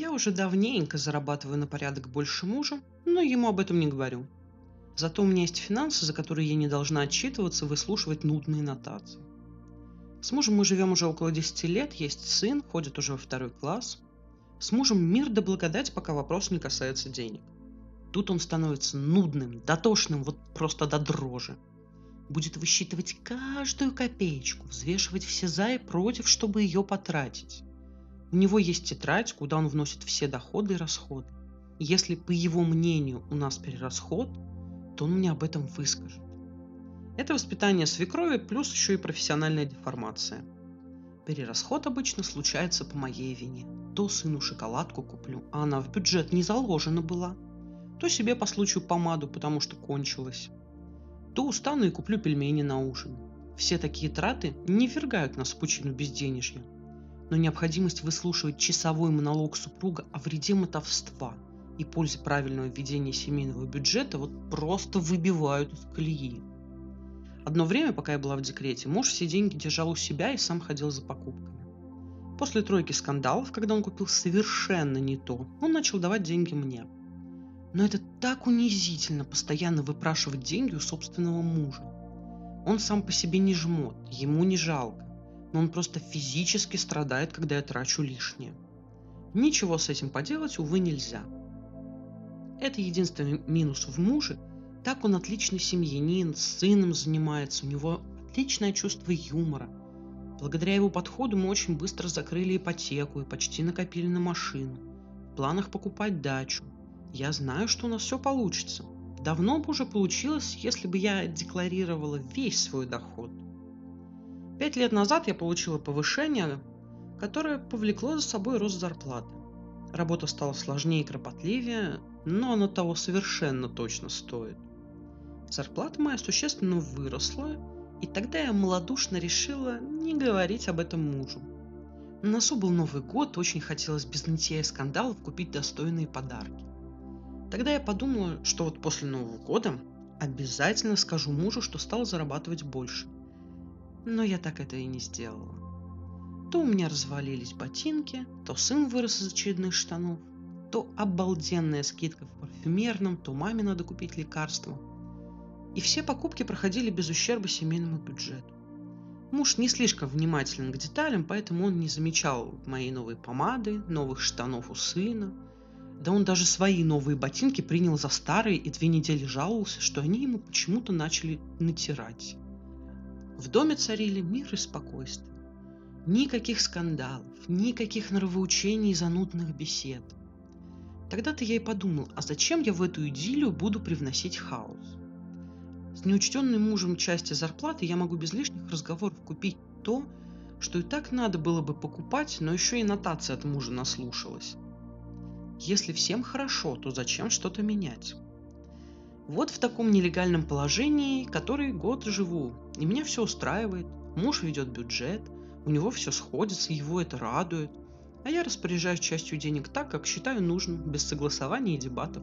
Я уже давненько зарабатываю на порядок больше мужа, но ему об этом не говорю. Зато у меня есть финансы, за которые я не должна отчитываться, выслушивать нудные нотации. С мужем мы живем уже около 10 лет, есть сын, ходит уже во второй класс. С мужем мир да благодать, пока вопрос не касается денег. Тут он становится нудным, дотошным, вот просто до дрожи. Будет высчитывать каждую копеечку, взвешивать все за и против, чтобы ее потратить. У него есть тетрадь, куда он вносит все доходы и расходы. Если, по его мнению, у нас перерасход, то он мне об этом выскажет. Это воспитание свекрови плюс еще и профессиональная деформация. Перерасход обычно случается по моей вине. То сыну шоколадку куплю, а она в бюджет не заложена была. То себе по случаю помаду, потому что кончилась. То устану и куплю пельмени на ужин. Все такие траты не ввергают нас в пучину безденежья – но необходимость выслушивать часовой монолог супруга о вреде мотовства и пользе правильного ведения семейного бюджета вот просто выбивают из колеи. Одно время, пока я была в декрете, муж все деньги держал у себя и сам ходил за покупками. После тройки скандалов, когда он купил совершенно не то, он начал давать деньги мне. Но это так унизительно постоянно выпрашивать деньги у собственного мужа. Он сам по себе не жмот, ему не жалко но он просто физически страдает, когда я трачу лишнее. Ничего с этим поделать, увы, нельзя. Это единственный минус в муже. Так он отличный семьянин, с сыном занимается, у него отличное чувство юмора. Благодаря его подходу мы очень быстро закрыли ипотеку и почти накопили на машину. В планах покупать дачу. Я знаю, что у нас все получится. Давно бы уже получилось, если бы я декларировала весь свой доход – Пять лет назад я получила повышение, которое повлекло за собой рост зарплаты. Работа стала сложнее и кропотливее, но она того совершенно точно стоит. Зарплата моя существенно выросла, и тогда я малодушно решила не говорить об этом мужу. На носу был Новый год, очень хотелось без нытья и скандалов купить достойные подарки. Тогда я подумала, что вот после Нового года обязательно скажу мужу, что стал зарабатывать больше – но я так это и не сделала. То у меня развалились ботинки, то сын вырос из очередных штанов, то обалденная скидка в парфюмерном, то маме надо купить лекарства. И все покупки проходили без ущерба семейному бюджету. Муж не слишком внимателен к деталям, поэтому он не замечал моей новой помады, новых штанов у сына. Да он даже свои новые ботинки принял за старые и две недели жаловался, что они ему почему-то начали натирать. В доме царили мир и спокойствие. Никаких скандалов, никаких нравоучений и занудных бесед. Тогда-то я и подумал, а зачем я в эту идиллию буду привносить хаос? С неучтенной мужем части зарплаты я могу без лишних разговоров купить то, что и так надо было бы покупать, но еще и нотация от мужа наслушалась. Если всем хорошо, то зачем что-то менять? Вот в таком нелегальном положении, который год живу, и меня все устраивает. Муж ведет бюджет, у него все сходится, его это радует. А я распоряжаюсь частью денег так, как считаю нужным, без согласования и дебатов.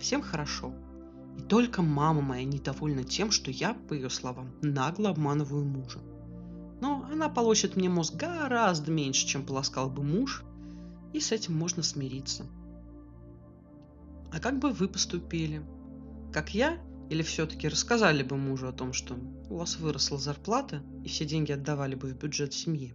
Всем хорошо. И только мама моя недовольна тем, что я, по ее словам, нагло обманываю мужа. Но она полощет мне мозг гораздо меньше, чем полоскал бы муж, и с этим можно смириться. А как бы вы поступили? как я, или все-таки рассказали бы мужу о том, что у вас выросла зарплата и все деньги отдавали бы в бюджет семьи?